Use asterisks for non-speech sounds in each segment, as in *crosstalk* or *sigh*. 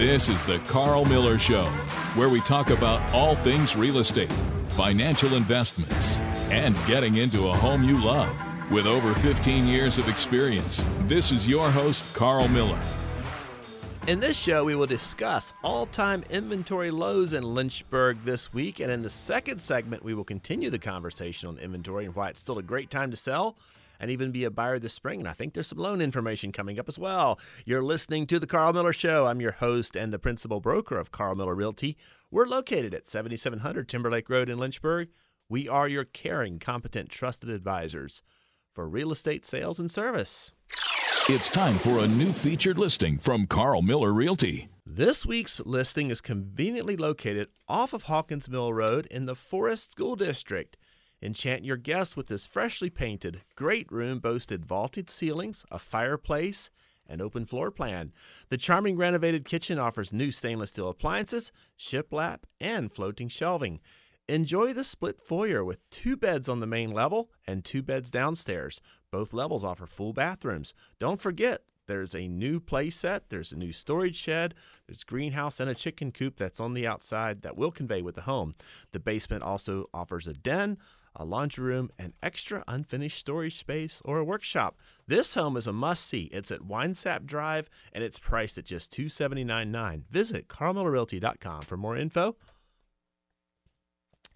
This is the Carl Miller Show, where we talk about all things real estate, financial investments, and getting into a home you love. With over 15 years of experience, this is your host, Carl Miller. In this show, we will discuss all time inventory lows in Lynchburg this week. And in the second segment, we will continue the conversation on inventory and why it's still a great time to sell and even be a buyer this spring. And I think there's some loan information coming up as well. You're listening to The Carl Miller Show. I'm your host and the principal broker of Carl Miller Realty. We're located at 7700 Timberlake Road in Lynchburg. We are your caring, competent, trusted advisors for real estate sales and service. It's time for a new featured listing from Carl Miller Realty. This week's listing is conveniently located off of Hawkins Mill Road in the Forest School District. Enchant your guests with this freshly painted, great room boasted vaulted ceilings, a fireplace, and open floor plan. The charming renovated kitchen offers new stainless steel appliances, shiplap, and floating shelving. Enjoy the split foyer with two beds on the main level and two beds downstairs. Both levels offer full bathrooms. Don't forget, there's a new play set, there's a new storage shed, there's greenhouse and a chicken coop that's on the outside that will convey with the home. The basement also offers a den, a laundry room, and extra unfinished storage space or a workshop. This home is a must see. It's at Winesap Drive and it's priced at just $279.9. Visit carlmillerrealty.com for more info.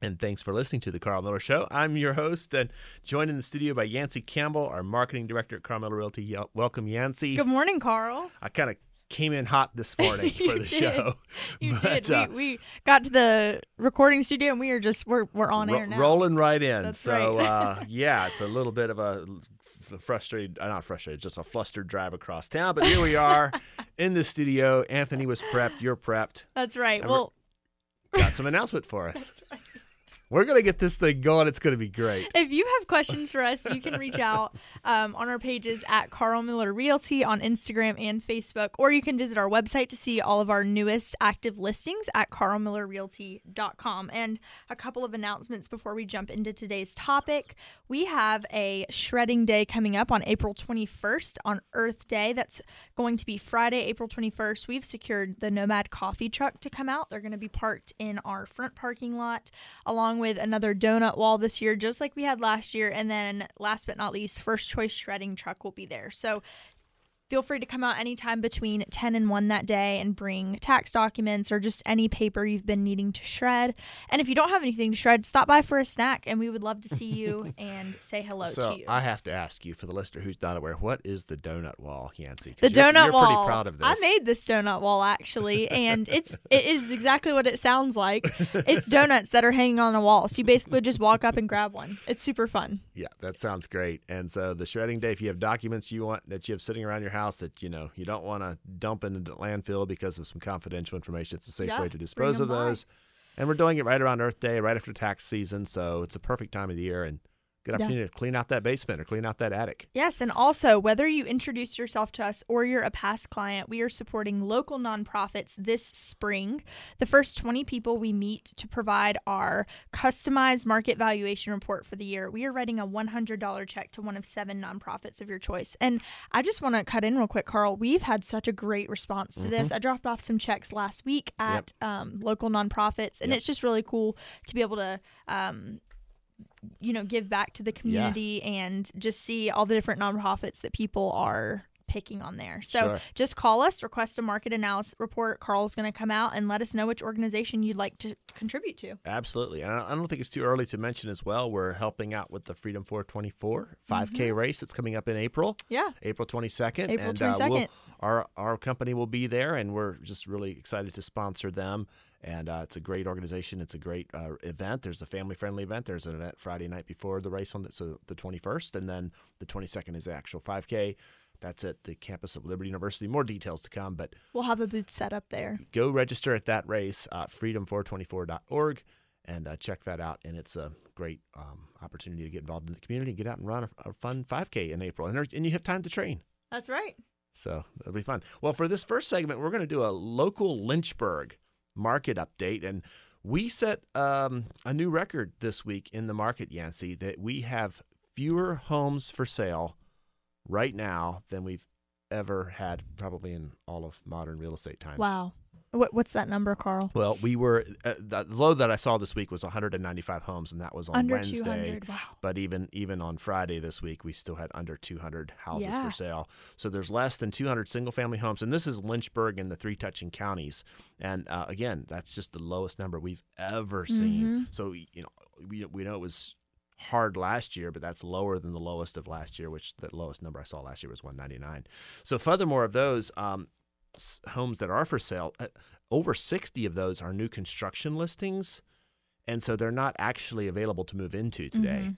And thanks for listening to the Carl Miller Show. I'm your host and joined in the studio by Yancey Campbell, our marketing director at Carl Miller Realty. Welcome, Yancey. Good morning, Carl. I kind of came in hot this *laughs* morning for the did. show. *laughs* You But, did. uh, we, we got to the recording studio and we are just we're we're on Ro- air now. Rolling right in. That's so right. uh, *laughs* yeah, it's a little bit of a frustrated, uh, not frustrated, just a flustered drive across town. But here we are in the studio. Anthony was prepped. You're prepped. That's right. Well, Got some announcement for us. We're gonna get this thing going. It's gonna be great. if you have questions for us, you can reach out um, on our pages at Carl Miller Realty on Instagram and Facebook, or you can visit our website to see all of our newest active listings at carlmillerrealty.com. And a couple of announcements before we jump into today's topic. We have a shredding day coming up on April 21st on Earth Day. That's going to be Friday, April 21st. We've secured the Nomad coffee truck to come out. They're going to be parked in our front parking lot, along with another donut wall this year, just like we had last year. And then, last but not least, First Choice Shredding Truck will be there. So feel free to come out anytime between 10 and 1 that day and bring tax documents or just any paper you've been needing to shred. And if you don't have anything to shred, stop by for a snack and we would love to see you *laughs* and say hello so to you. I have to ask you, for the listener who's not aware, what is the donut wall? 'Cause the you're, donut you're wall. pretty proud of this. I made this donut wall actually, and it's it is exactly what it sounds like. It's *laughs* donuts that are hanging on a wall. So you basically just walk up and grab one. It's super fun. Yeah, that sounds great. And so the shredding day, if you have documents you want that you have sitting around your house that you know you don't want to dump in the landfill because of some confidential information, it's a safe Yeah, way to dispose of them by. those. And we're doing it right around Earth Day, right after tax season, so it's a perfect time of the year and good Yeah. opportunity to clean out that basement or clean out that attic. Yes, and also whether you introduce yourself to us or you're a past client, we are supporting local nonprofits this spring. The first 20 people we meet to provide our customized market valuation report for the year, we are writing a $100 check to one of seven nonprofits of your choice. And I just want to cut in real quick, Carl. We've had such a great response to this. I dropped off some checks last week at um, local nonprofits, and Yep. it's just really cool to be able to. Um, you know, give back to the community and just see all the different nonprofits that people are picking on there. So Sure. just call us, request a market analysis report. Carl's going to come out and let us know which organization you'd like to contribute to. Absolutely. And I don't think it's too early to mention as well, we're helping out with the Freedom 424 5K race that's coming up in April. Yeah. April 22nd. April and, Uh, we'll, 22nd. our, our company will be there, and we're just really excited to sponsor them. And uh, it's a great organization. It's a great uh, event. There's a family friendly event. There's an event Friday night before the race on the, so the 21st, and then the 22nd is the actual 5K. That's at the campus of Liberty University. More details to come, but We'll have a booth set up there. go register at that race, uh, freedom424.org, and uh, check that out. And it's a great um, opportunity to get involved in the community, and get out and run a, a fun 5K in April. And, and you have time to train. That's right. So it'll be fun. Well, for this first segment, we're going to do a local Lynchburg market update. And we set um, a new record this week in the market, Yancey, that we have fewer homes for sale right now than we've ever had probably in all of modern real estate times. Wow. What, what's that number, Carl? Well, we were uh, the low that I saw this week was 195 homes, and that was on Under Wednesday. 200. Wow. But even even on Friday this week, we still had under 200 houses Yeah. for sale. So there's less than 200 single family homes, and this is Lynchburg and the three touching counties. And uh, again, that's just the lowest number we've ever seen. Mm-hmm. So you know, we we know it was hard last year, but that's lower than the lowest of last year, which the lowest number I saw last year was 199. So furthermore of those um, homes that are for sale, uh, over 60 of those are new construction listings, and so they're not actually available to move into today. Mm-hmm.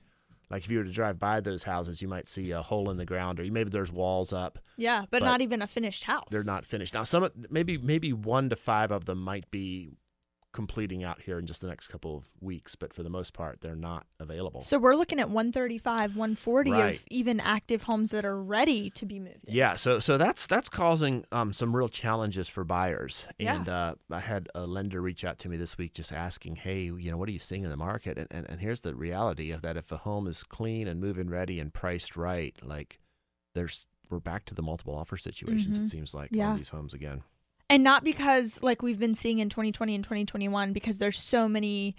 Like if you were to drive by those houses, you might see a hole in the ground, or maybe there's walls up. Yeah, but, But not even a finished house. They're not finished. Now, some maybe maybe one to five of them might be completing out here in just the next couple of weeks, but for the most part, they're not available. So we're looking at 135, 140 Right. of even active homes that are ready to be moved. into. Yeah, so so that's that's causing um, some real challenges for buyers. Yeah. And uh, I had a lender reach out to me this week just asking, hey, you know, what are you seeing in the market? And, and and here's the reality of that: if a home is clean and move-in ready and priced right, like there's we're back to the multiple offer situations. Mhm. It seems like Yeah. on these homes again. And not because like we've been seeing in 2020 and 2021 because there's so many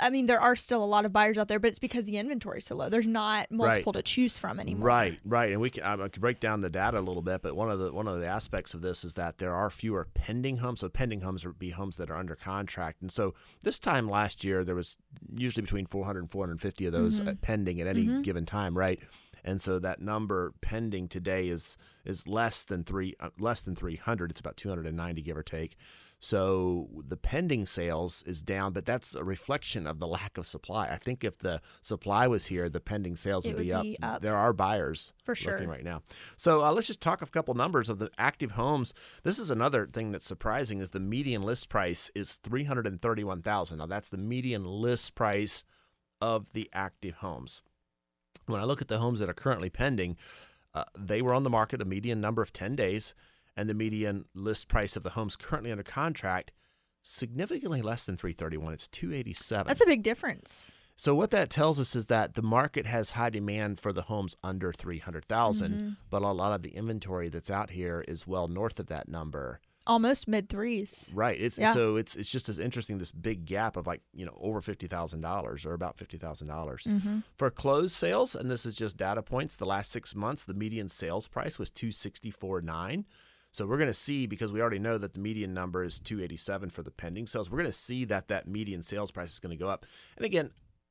I mean there are still a lot of buyers out there but it's because the inventory is so low. There's not multiple to choose from anymore. Right, right, and we can I could break down the data a little bit, but one of the one of the aspects of this is that there are fewer pending homes. So pending homes would be homes that are under contract, and so this time last year there was usually between 400 and 450 of those uh, pending at any given time, right? And so that number pending today is is less than three uh, less than 300. It's about 290 give or take. So the pending sales is down, but that's a reflection of the *laughs* lack of supply. I think if the supply was here, the pending sales It would be, would up. up. There are buyers For looking sure. right now. So uh, let's just talk a couple numbers of the active homes. This is another thing that's surprising is the median list price is three hundred and thirty-one thousand. Now that's the median list price of the active homes. When I look at the homes that are currently pending, uh, they were on the market a median number of ten days, and the median list price of the homes currently under contract significantly less than 331 it's 287 That's a big difference. so what that tells us is that the market has high demand for the homes under 300,000, Mm-hmm. but a lot of the inventory that's out here is well north of that number. Almost mid threes. Right. It's Yeah. so it's it's just as interesting this big gap of like, you know, over $50,000 or about $50,000. Mm-hmm. For closed sales, and this is just data points, the last 6 months the median sales price was 264.9. So we're going to see because we already know that the median number is 287 for the pending sales. We're going to see that that median sales price is going to go up. And again,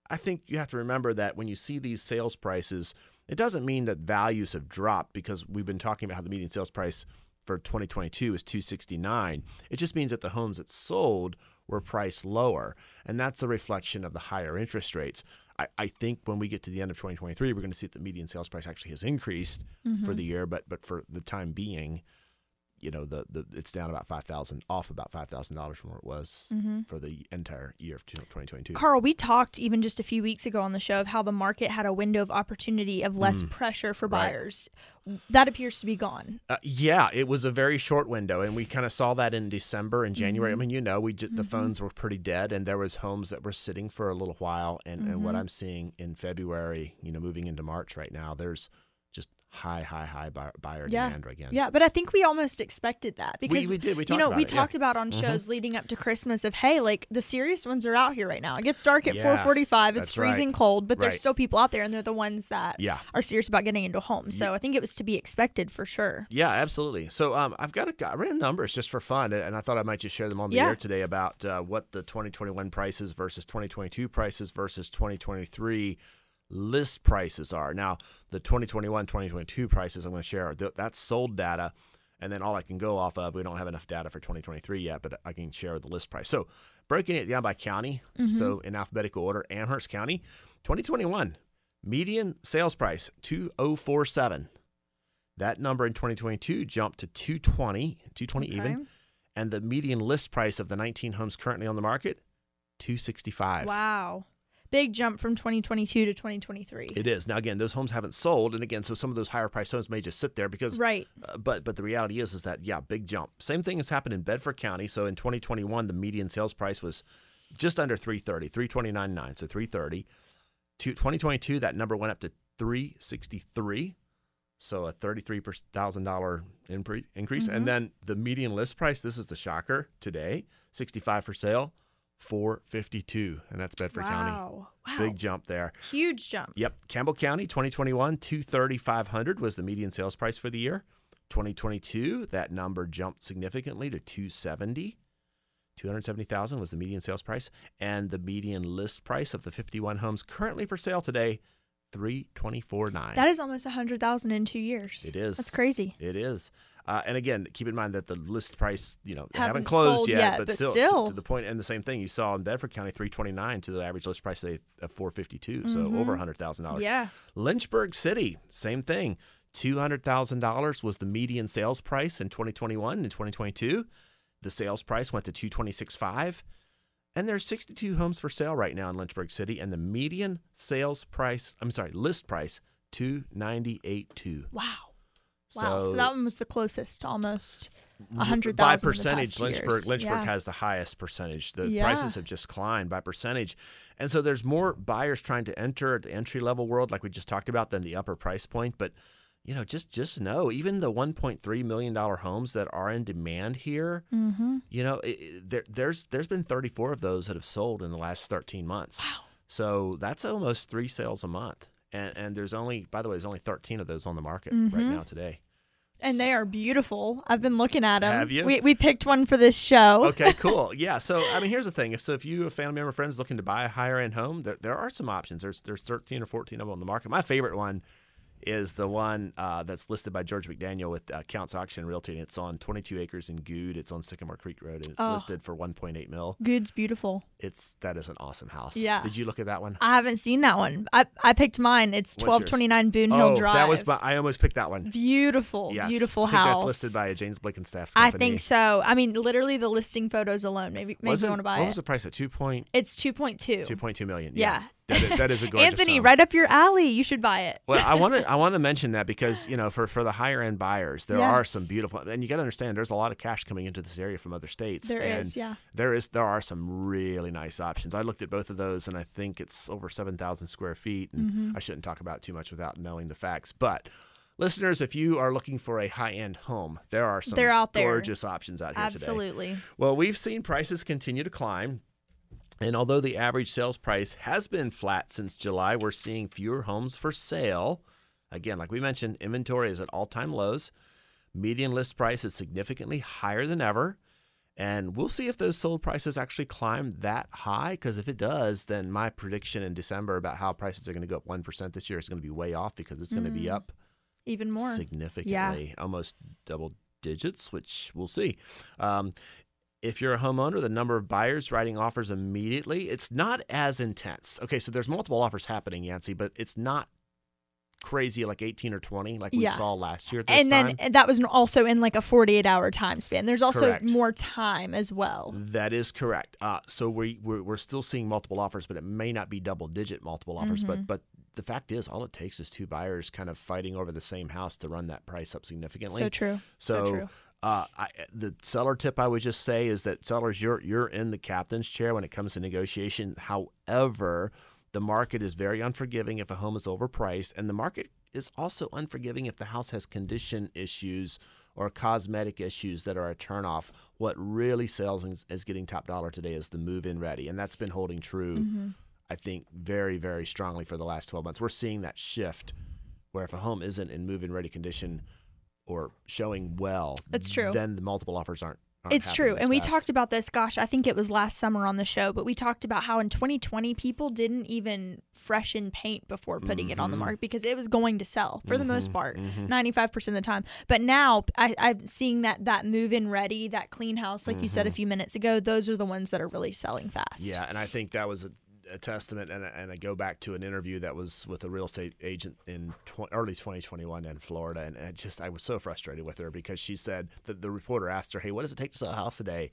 I think you have to remember that when you see these sales prices, it doesn't mean that values have dropped because we've been talking about how the median sales price for 2022 is 269. It just means that the homes that sold were priced lower, and that's a reflection of the higher interest rates. I, I think when we get to the end of 2023, we're going to see that the median sales price actually has increased mm-hmm. for the year, but but for the time being, you know, the, the it's down about five thousand, off about five thousand dollars from where it was for the entire year of 2022. Carl, we talked even just a few weeks ago on the show of how the market had a window of opportunity of less pressure for Mm. Right. buyers. That appears to be gone. Uh, yeah, it was a very short window, and we kind of saw that in December and January. Mm-hmm. I mean, you know, we just, the phones were pretty dead, and there was homes that were sitting for a little while. And, and Mm-hmm. what I'm seeing in February, you know, moving into March right now, there's high, high, high buyer, buyer Yeah. demand again. Yeah, but I think we almost expected that because we did. We you talked know about we it, yeah. Mm-hmm. talked about on shows leading up to Christmas of hey, like the serious ones are out here right now. It gets dark at Yeah, 4:45. It's that's right. freezing cold, but there's still people out there, and they're the ones that Yeah. are serious about getting into a home. So I think it was to be expected for sure. Yeah, absolutely. So um, I've got a, I ran numbers just for fun, and I thought I might just share them on the Yeah. air today about uh, what the 2021 prices versus 2022 prices versus 2023 list prices are. Now, the 2021 2022 prices I'm going to share, th- that's sold data. And then all I can go off of, we don't have enough data for 2023 yet, but I can share the list price. So breaking it down by county, mm-hmm. so in alphabetical order, Amherst County, 2021, median sales price 2047. That number in 2022 jumped to 220, 220 Okay. even, and the median list price of the 19 homes currently on the market, 265. Wow. Big jump from 2022 to 2023. It is now again; those homes haven't sold, and again, so some of those higher priced homes may just sit there because Right. Uh, but but the reality is is that yeah, big jump. Same thing has happened in Bedford County. So in 2021, the median sales price was just under 330, 329.9, so 330. To 2022, that number went up to 363. So a thirty-three thousand dollar increase, Mm-hmm. and then the median list price. This is the shocker today: sixty-five for sale, four fifty-two, and that's Bedford County. wow. Wow. Big jump there. Huge jump. Yep. Campbell County 2021 23500 was the median sales price for the year. 2022 that number jumped significantly to 270. 270,000 was the median sales price and the median list price of the 51 homes currently for sale today 324.9. That is almost a hundred thousand in two years. It is. That's crazy. It is. Uh, and again, keep in mind that the list price, you know, Haven't haven't closed yet, yet, but, but still, to- still. To, the point, and the same thing you saw in Bedford County, 329 to the average list price of 452, so Mm-hmm. over $100,000. Yeah. Lynchburg City, same thing. $200,000 was the median sales price in 2021 and 2022. The sales price went to two twenty six five. And there's 62 homes for sale right now in Lynchburg City and the median sales price, I'm sorry, list price 298.2. Wow. Wow. So, that one was the closest to almost a hundred by thousand. in the percentage, Lynchburg years. Lynchburg yeah. has the highest percentage. The Yeah. prices have just climbed by percentage, and so there's more buyers trying to enter the entry level world, like we just talked about, than the upper price point. But you know, just just know, even the 1.3 million dollar homes that are in demand here, Mm-hmm. you know, it, there, there's there's been 34 of those that have sold in the last 13 months. Wow. So that's almost three sales a month. And, and there's only, by the way, there's only 13 of those on the market right Mhm. now today. And they are beautiful. I've been looking at them. Have you? We, we picked one for this show. okay, *laughs* cool. Yeah. So I mean, here's the thing. If so, if you a family member friends looking to buy a higher end home, there, there are some options. There's there's 13 or 14 of them on the market. My favorite one is the one uh, that's listed by George McDaniel with uh, Counts Auction Realty, and it's on 22 acres in Good. It's on Sycamore Creek Road, and it's Oh. listed for 1.8 mil. Good's beautiful. It's that is an awesome house. Yeah. Did you look at that one? I haven't seen that one. I, I picked mine. It's twelve twenty nine Boone oh, Hill Drive. that was my. I almost picked that one. beautiful, Yes. beautiful I think house. That's listed by a James Blickenstaff's I company. think so. I mean, literally the listing photos alone. Maybe maybe Was you want to buy what it. What was the price at two point it's two point two. two point two million? Yeah. That is, that is a gorgeous Anthony, right up your alley. You should buy it. Well, I want to *laughs* I want to mention that because you know for for the higher end buyers, there are some beautiful, and you got to understand there's a lot of cash coming into this area from other states. There and is, yeah. There is there are some really nice options. I looked at both of those, and I think it's over seven thousand square feet. And Mm-hmm. I shouldn't talk about too much without knowing the facts, but. Listeners, if you are looking for a high-end home, there are some They're out there. gorgeous options out here today. Absolutely. Well, we've seen prices continue to climb. And although the average sales price has been flat since July, we're seeing fewer homes for sale. Again, like we mentioned, inventory is at all time lows. Median list price is significantly higher than ever. And we'll see if those sold prices actually climb that high. Because if it does, then my prediction in December about how prices are going to go up 1% this year is going to be way off because it's going to be up Even more. significantly, almost double digits, which we'll see. Um, if you're a homeowner, the number of buyers writing offers immediately, it's not as intense. Okay, so there's multiple offers happening, Yancey, but it's not crazy like 18 or 20 like we Yeah. saw last year And then time. that was also in like a 48 hour time span. There's also Correct. more time as well. That is correct. Uh, so we we're, we're still seeing multiple offers, but it may not be double digit multiple offers. Mm-hmm. But but the fact is, all it takes is two buyers kind of fighting over the same house to run that price up significantly. So true. So, So true. Uh, I, the seller tip I would just say is that sellers, you're you're in the captain's chair when it comes to negotiation. However, the market is very unforgiving if a home is overpriced, and the market is also unforgiving if the house has condition issues or cosmetic issues that are a turnoff. What really sells and is, is getting top dollar today is the move-in ready, and that's been holding true. Mm-hmm. I think very very strongly for the last 12 months. We're seeing that shift where if a home isn't in move-in ready condition or showing well, that's true. Then the multiple offers aren't. aren't It's true. And we fast. talked about this, gosh, I think it was last summer on the show, but we talked about how in 2020 people didn't even freshen paint before putting it on Mm-hmm. the market because it was going to sell for the most part, 95% of the time. But now I, I'm seeing that that move in ready, that clean house, like you said a few minutes ago, those are the ones that are really selling fast. Mm-hmm. Yeah, and I think that was a, a testament, and, and I go back to an interview that was with a real estate agent in tw- early 2021 in Florida, and it just I was so frustrated with her because she said that the reporter asked her, "Hey, what does it take to sell a house today?"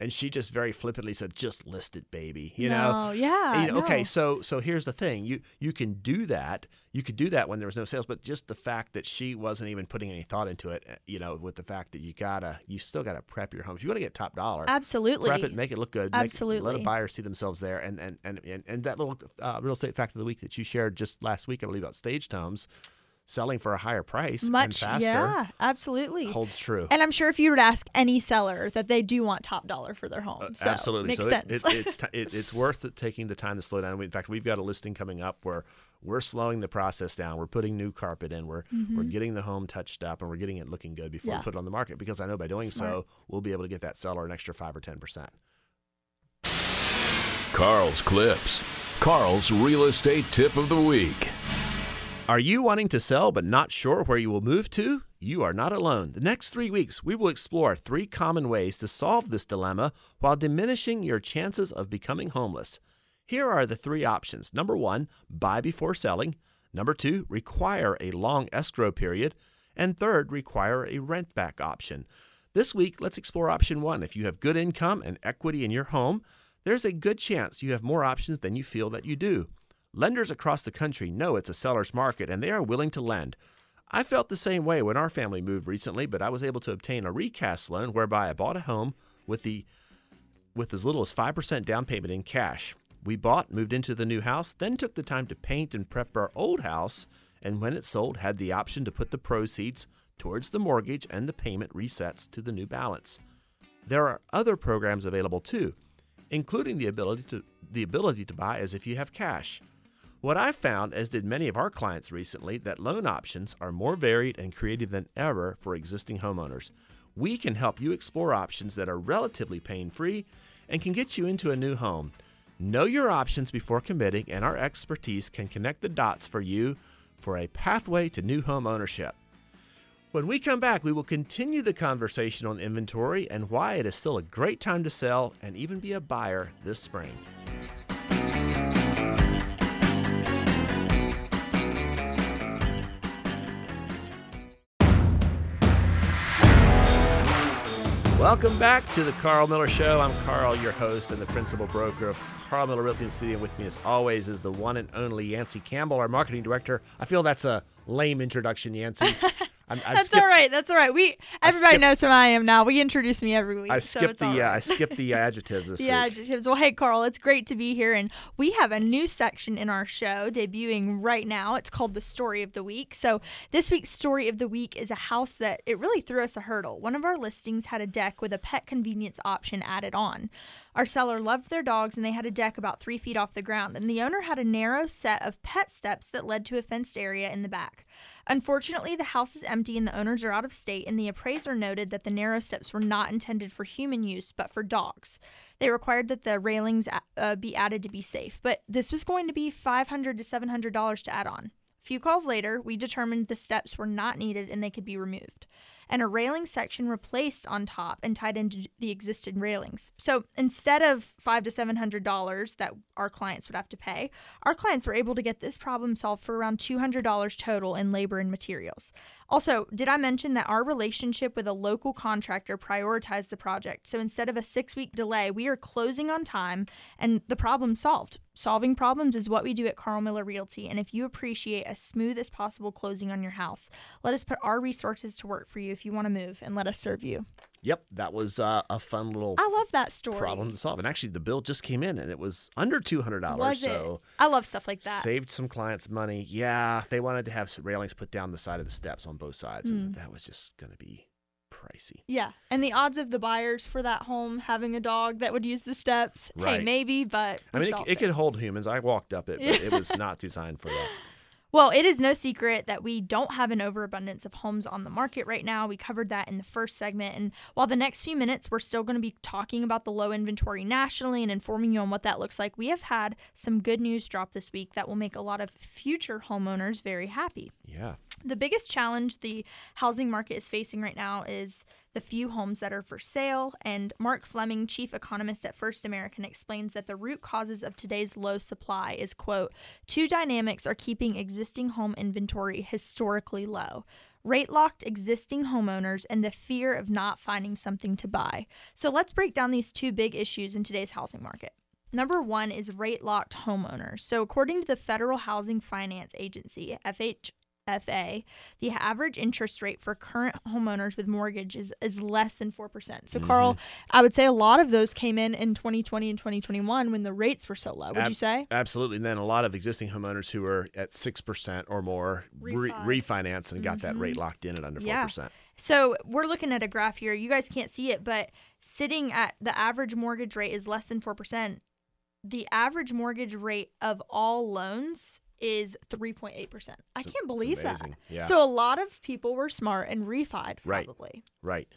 And she just very flippantly said, "Just list it, baby." You know. No, yeah. You know, okay, so so here's the thing: you you can do that. You could do that when there was no sales, but just the fact that she wasn't even putting any thought into it, uh, you know, with the fact that you gotta, you still gotta prep your home. If you want to get top dollar, Absolutely. prep it, make it look good. make- let Absolutely. a buyer see themselves there, and and and and, and that little uh, real estate fact of the week that you shared just last week, I believe, about staged homes. Selling for a higher price and Much, faster yeah, absolutely. holds true. And I'm sure if you were to ask any seller that they do want top dollar for their home. So, Uh, Absolutely. Makes so sense. It, it's, t- it, it's worth taking the time to slow down. In fact, we've got a listing coming up where we're slowing the process down. We're putting new carpet in. We're, we're getting the home touched up and we're getting it looking good before Mm-hmm. Yeah. we put it on the market because I know by doing Smart. so, we'll be able to get that seller an extra 5 or 10%. Carl's Clips. Carl's real estate tip of the week. Are you wanting to sell but not sure where you will move to? You are not alone. The next three weeks, we will explore three common ways to solve this dilemma while diminishing your chances of becoming homeless. Here are the three options. Number one, buy before selling. Number two, require a long escrow period. And third, require a rent back option. This week, let's explore option one. If you have good income and equity in your home, there's a good chance you have more options than you feel that you do. Lenders across the country know it's a seller's market and they are willing to lend. I felt the same way when our family moved recently, but I was able to obtain a recast loan whereby I bought a home with the with as little as 5% down payment in cash. We bought, moved into the new house, then took the time to paint and prep our old house, and when it sold, had the option to put the proceeds towards the mortgage and the payment resets to the new balance. There are other programs available too, including the ability to the ability to buy as if you have cash. What I found, as did many of our clients recently, that loan options are more varied and creative than ever for existing homeowners. We can help you explore options that are relatively pain free and can get you into a new home. Know your options before committing, and our expertise can connect the dots for you for a pathway to new home ownership. When we come back, we will continue the conversation on inventory and why it is still a great time to sell and even be a buyer this spring. Welcome back to the Carl Miller Show. I'm Carl, your host and the principal broker of Carl Miller Realty and Studio. With me, as always, is the one and only Yancey Campbell, our marketing director. I feel that's a lame introduction, Yancey. *laughs* I'm, I've That's skipped- all right. That's all right. We everybody skipped- knows who I am now. We introduce me every week, I so skipped it's the uh. I skipped the *laughs* adjectives this Yeah, week. adjectives. Well, hey, Carl, it's great to be here. And we have a new section in our show debuting right now. It's called the Story of the Week. So, this week's Story of the Week is a house that it really threw us a hurdle. One of our listings had a deck with a pet convenience option added on. Our seller loved their dogs and they had a deck about three feet off the ground. And the owner had a narrow set of pet steps that led to a fenced area in the back. Unfortunately, the house is empty and the owners are out of state, and the appraiser noted that the narrow steps were not intended for human use but for dogs. They required that the railings uh, be added to be safe, but this was going to be $500 to $700 to add on. A few calls later, we determined the steps were not needed and they could be removed, and a railing section replaced on top and tied into the existing railings. So instead of five to seven hundred dollars that our clients would have to pay, our clients were able to get this problem solved for around two hundred dollars total in labor and materials. Also, did I mention that our relationship with a local contractor prioritized the project? So instead of a six week delay, we are closing on time and the problem solved. Solving problems is what we do at Carl Miller Realty. And if you appreciate as smooth as possible closing on your house, let us put our resources to work for you if you want to move and let us serve you. Yep, that was uh, a fun little I love that story. problem to solve. And actually, the bill just came in, and it was under two hundred dollars. Was So it? I love stuff like that. saved some clients money. Yeah, they wanted to have some railings put down the side of the steps on both sides, Mm. and that was just going to be pricey. Yeah. And the odds of the buyers for that home having a dog that would use the steps, hey, maybe, but I mean, it, solved it could hold humans. I walked up it, but it was *laughs* not designed for that. Well, it is no secret that we don't have an overabundance of homes on the market right now. We covered that in the first segment. And while the next few minutes we're still going to be talking about the low inventory nationally and informing you on what that looks like, we have had some good news drop this week that will make a lot of future homeowners very happy. Yeah. The biggest challenge the housing market is facing right now is the few homes that are for sale. And Mark Fleming, chief economist at First American, explains that the root causes of today's low supply is, quote, two dynamics are keeping existing home inventory historically low. Rate locked existing homeowners and the fear of not finding something to buy. So let's break down these two big issues in today's housing market. Number one is rate locked homeowners. So, according to the Federal Housing Finance Agency, FH, FA, the average interest rate for current homeowners with mortgages is less than 4%. So, Carl, mm-hmm. I would say a lot of those came in in 2020 and 2021 when the rates were so low. Would Ab- you say? Absolutely. And then a lot of existing homeowners who are at 6% or more re- refinance and got that rate mm-hmm. locked in at under 4%. Yeah. So we're looking at a graph here. You guys can't see it, but sitting at the average mortgage rate is less than 4%. The average mortgage rate of all loans is 3.8%. I can't believe that. Yeah. So a lot of people were smart and refied Right. probably. Right.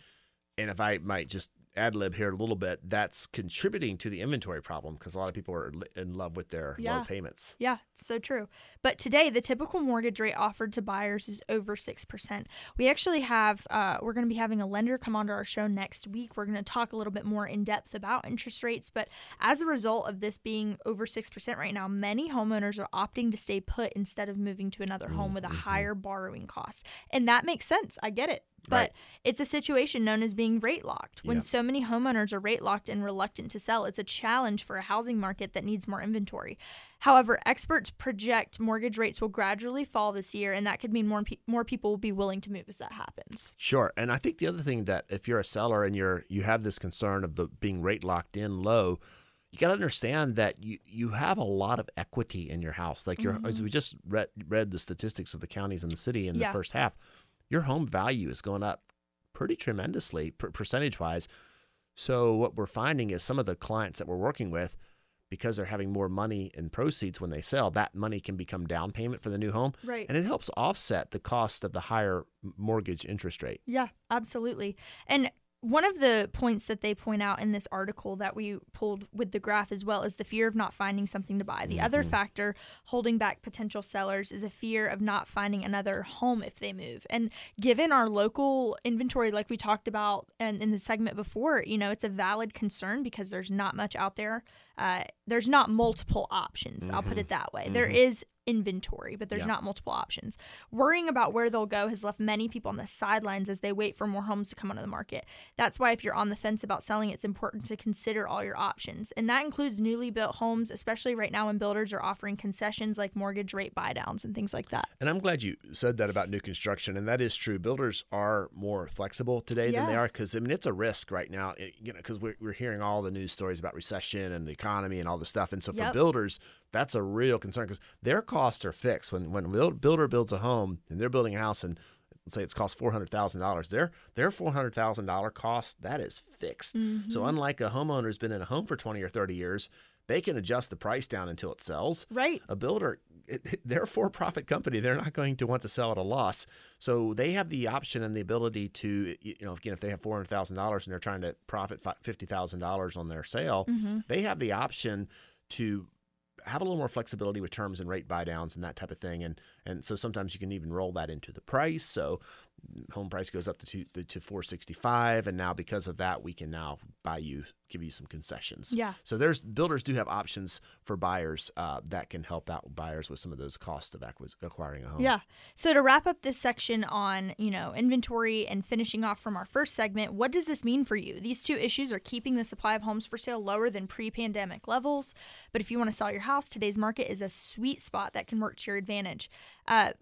And if I might just ad lib here a little bit, that's contributing to the inventory problem because a lot of people are in love with their low Yeah. payments. Yeah, it's so true. But today, the typical mortgage rate offered to buyers is over 6%. We actually have, uh, we're going to be having a lender come onto our show next week. We're going to talk a little bit more in depth about interest rates. But as a result of this being over 6% right now, many homeowners are opting to stay put instead of moving to another home with a higher borrowing cost. And that makes sense. I get it. But Right. it's a situation known as being rate locked. When so many homeowners are rate locked and reluctant to sell, it's a challenge for a housing market that needs more inventory. However, experts project mortgage rates will gradually fall this year, and that could mean more pe- more people will be willing to move as that happens. Sure. And I think the other thing that if you're a seller and you're you have this concern of the being rate locked in low, you got to understand that you you have a lot of equity in your house. Like your as mm-hmm. we just read read the statistics of the counties and the city in Yeah. the first half, your home value is going up pretty tremendously per- percentage wise. So what we're finding is some of the clients that we're working with because they're having more money in proceeds when they sell, that money can become down payment for the new home. Right. And it helps offset the cost of the higher mortgage interest rate. Yeah, absolutely. And one of the points that they point out in this article that we pulled with the graph as well is the fear of not finding something to buy. The other mm-hmm. factor holding back potential sellers is a fear of not finding another home if they move. And given our local inventory, like we talked about and in the segment before, you know, it's a valid concern because there's not much out there. Uh, there's not multiple options. I'll put it mm-hmm. that way. There mm-hmm. is inventory, but there's Yeah. not multiple options. Worrying about where they'll go has left many people on the sidelines as they wait for more homes to come onto the market. That's why if you're on the fence about selling, it's important to consider all your options. And that includes newly built homes, especially right now when builders are offering concessions like mortgage rate buy downs and things like that. And I'm glad you said that about new construction, and that is true. Builders are more flexible today than they are because I mean it's a risk right now. Eh, you know, because we're, we're hearing all the news stories about recession and the economy and all the stuff, and so for Yep. builders, that's a real concern because their costs are fixed. When when a builder builds a home and they're building a house and let's say it's cost four hundred thousand dollars, their their four hundred thousand dollar cost that is fixed. Mm-hmm. So unlike a homeowner who's been in a home for twenty or thirty years, they can adjust the price down until it sells Right. a builder it, they're a for-profit company they're not going to want to sell at a loss so they have the option and the ability to you know again if they have $400000 and they're trying to profit $50000 on their sale they have the option to have a little more flexibility with terms and rate buy downs and that type of thing. And and so sometimes you can even roll that into the price. So home price goes up to two, to 465 and now because of that we can now buy you give you some concessions Yeah. so there's builders do have options for buyers uh, that can help out buyers with some of those costs of acquis- acquiring a home. Yeah. So to wrap up this section on, you know, inventory and finishing off from our first segment, what does this mean for you? These two issues are keeping the supply of homes for sale lower than pre-pandemic levels, but if you want to sell your house, today's market is a sweet spot that can work to your advantage. Uh,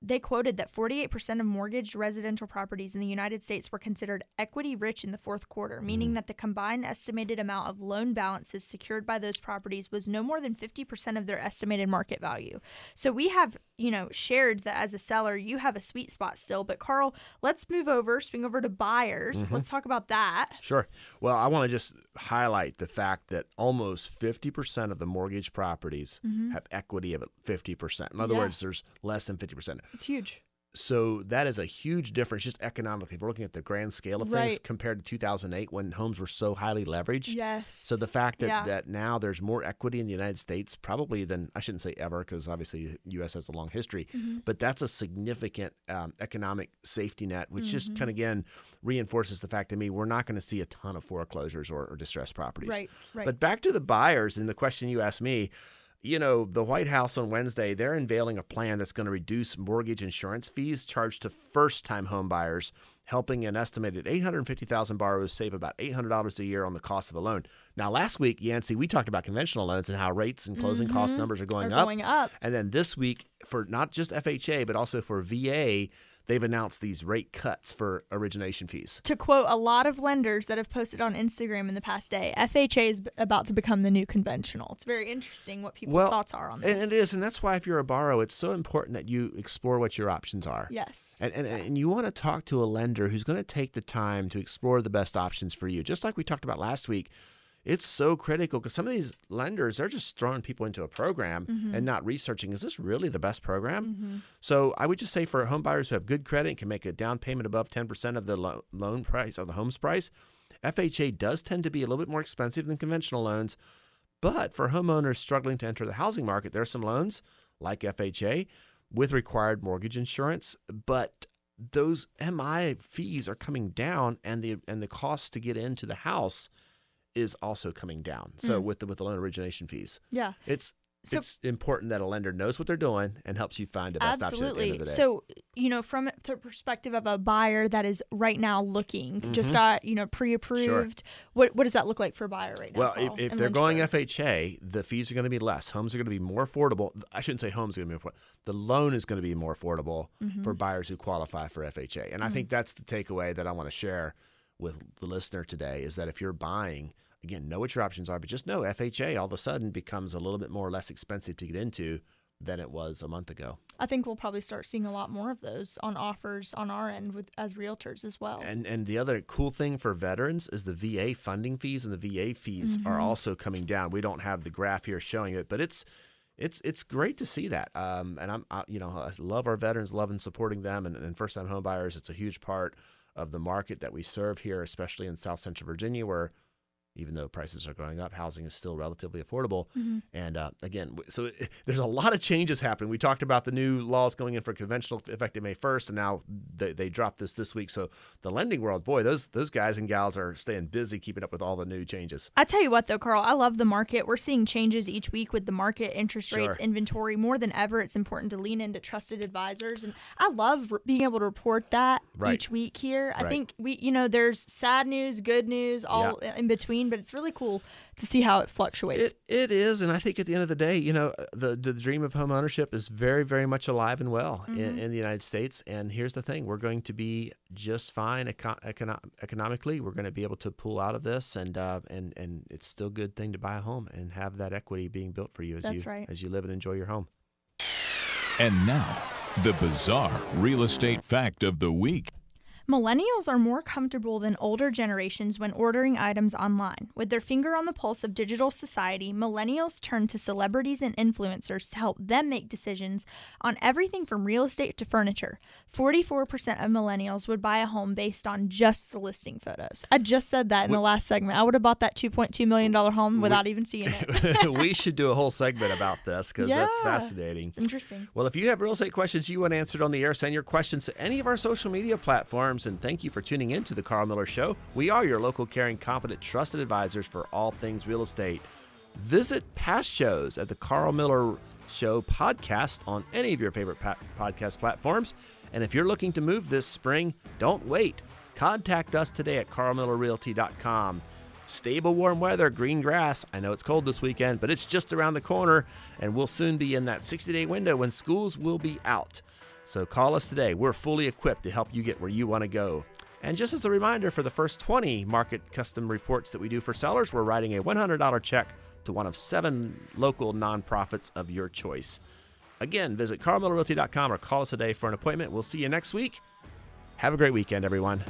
they quoted that 48% of mortgaged residential properties in the United States were considered equity rich in the fourth quarter, mm-hmm. meaning that the combined estimated amount of loan balances secured by those properties was no more than 50% of their estimated market value. So we have, you know, shared that as a seller, you have a sweet spot still. But Carl, let's move over, swing over to buyers. Mm-hmm. Let's talk about that. Sure. Well, I want to just highlight the fact that almost 50% of the mortgage properties mm-hmm. have equity of 50%. In other Yeah. words, there's less than 50%. It's huge. So that is a huge difference just economically. If we're looking at the grand scale of things Right. compared to 2008 when homes were so highly leveraged. Yes. So the fact that, Yeah. that now there's more equity in the United States, probably than I shouldn't say ever, because obviously the U.S. has a long history, Mm-hmm. but that's a significant um, economic safety net, which just Mm-hmm. kind of again reinforces the fact to me we're not going to see a ton of foreclosures or, or distressed properties. Right, right. But back to the buyers and the question you asked me. You know, the White House on Wednesday, they're unveiling a plan that's going to reduce mortgage insurance fees charged to first time homebuyers, helping an estimated 850,000 borrowers save about $800 a year on the cost of a loan. Now, last week, Yancey, we talked about conventional loans and how rates and closing cost mm-hmm. numbers are going Are up. going up. And then this week, for not just FHA, but also for VA, they've announced these rate cuts for origination fees. To quote a lot of lenders that have posted on Instagram in the past day, FHA is about to become the new conventional. It's very interesting what people's thoughts are on this. And it is, and that's why if you're a borrower, it's so important that you explore what your options are. Yes. And, and, and you want to talk to a lender who's going to take the time to explore the best options for you. Just like we talked about last week, it's so critical because some of these lenders, they're just throwing people into a program Mm-hmm. and not researching, is this really the best program? So I would just say for home buyers who have good credit and can make a down payment above 10% of the lo- loan price of the home's price, FHA does tend to be a little bit more expensive than conventional loans. But for homeowners struggling to enter the housing market, there are some loans like FHA with required mortgage insurance, but those MI fees are coming down and the and the cost to get into the house is also coming down. So mm. with the with the loan origination fees. yeah. It's So- it's important that a lender knows what they're doing and helps you find the best option at the Absolutely. end of the day. So, you know, from the perspective of a buyer that is right now looking, just mm-hmm. got, you know, pre-approved, Sure. what what does that look like for a buyer right now? Well, Carl, if, if they're going? FHA, the fees are going to be less. Homes are going to be more affordable. I shouldn't say homes are going to be more affordable. The loan is going to be more affordable Mm-hmm. for buyers who qualify for FHA. And I mm-hmm. think that's the takeaway that I want to share with the listener today is that if you're buying, again, know what your options are, but just know FHA all of a sudden becomes a little bit more or less expensive to get into than it was a month ago. I think we'll probably start seeing a lot more of those on offers on our end with as realtors as well. And and the other cool thing for veterans is the VA funding fees and the VA fees are also coming down. We don't have the graph here showing it, but it's it's it's great to see that. Um, and I'm I, you know I love our veterans, love and supporting them, and, and first time homebuyers. It's a huge part of the market that we serve here, especially in South Central Virginia, where even though prices are going up, housing is still relatively affordable. And uh, again, so it, *laughs* there's a lot of changes happening. We talked about the new laws going in for conventional effective May 1st, and now they, they dropped this this week. So the lending world, boy, those those guys and gals are staying busy keeping up with all the new changes. I tell you what, though, Carl, I love the market. We're seeing changes each week with the market, interest rates, Sure. inventory. More than ever, it's important to lean into trusted advisors, and I love being able to report that Right. each week here. I Right. think we, you know, there's sad news, good news, all in between, but it's really cool to see how it fluctuates. It, it is, and I think at the end of the day, you know, the the dream of home ownership is very, very much alive and well in, in the United States. And here's the thing: we're going to be just fine eco- econo- economically. We're going to be able to pull out of this, and uh, and and it's still a good thing to buy a home and have that equity being built for you as That's you right. as you live and enjoy your home. And now, the bizarre real estate fact of the week. Millennials are more comfortable than older generations when ordering items online. With their finger on the pulse of digital society, millennials turn to celebrities and influencers to help them make decisions on everything from real estate to furniture. 44% of millennials would buy a home based on just the listing photos. I just said that in the last segment. I would have bought that $2.2 million home without even seeing it. *laughs* we *laughs* should do a whole segment about this because that's fascinating. It's interesting. Well, if you have real estate questions you want answered on the air, send your questions to any of our social media platforms. And thank you for tuning in to the Carl Miller Show. We are your local, caring, competent, trusted advisors for all things real estate. Visit past shows at the Carl Miller Show podcast on any of your favorite podcast platforms. And if you're looking to move this spring, don't wait. Contact us today at carlmillerrealty.com. Stable warm weather, green grass. I know it's cold this weekend, but it's just around the corner, and we'll soon be in that 60 day window when schools will be out. So call us today. We're fully equipped to help you get where you want to go. And just as a reminder, for the first 20 market custom reports that we do for sellers, we're writing a $100 check to one of seven local nonprofits of your choice. Again, visit carlmillerrealty.com or call us today for an appointment. We'll see you next week. Have a great weekend, everyone.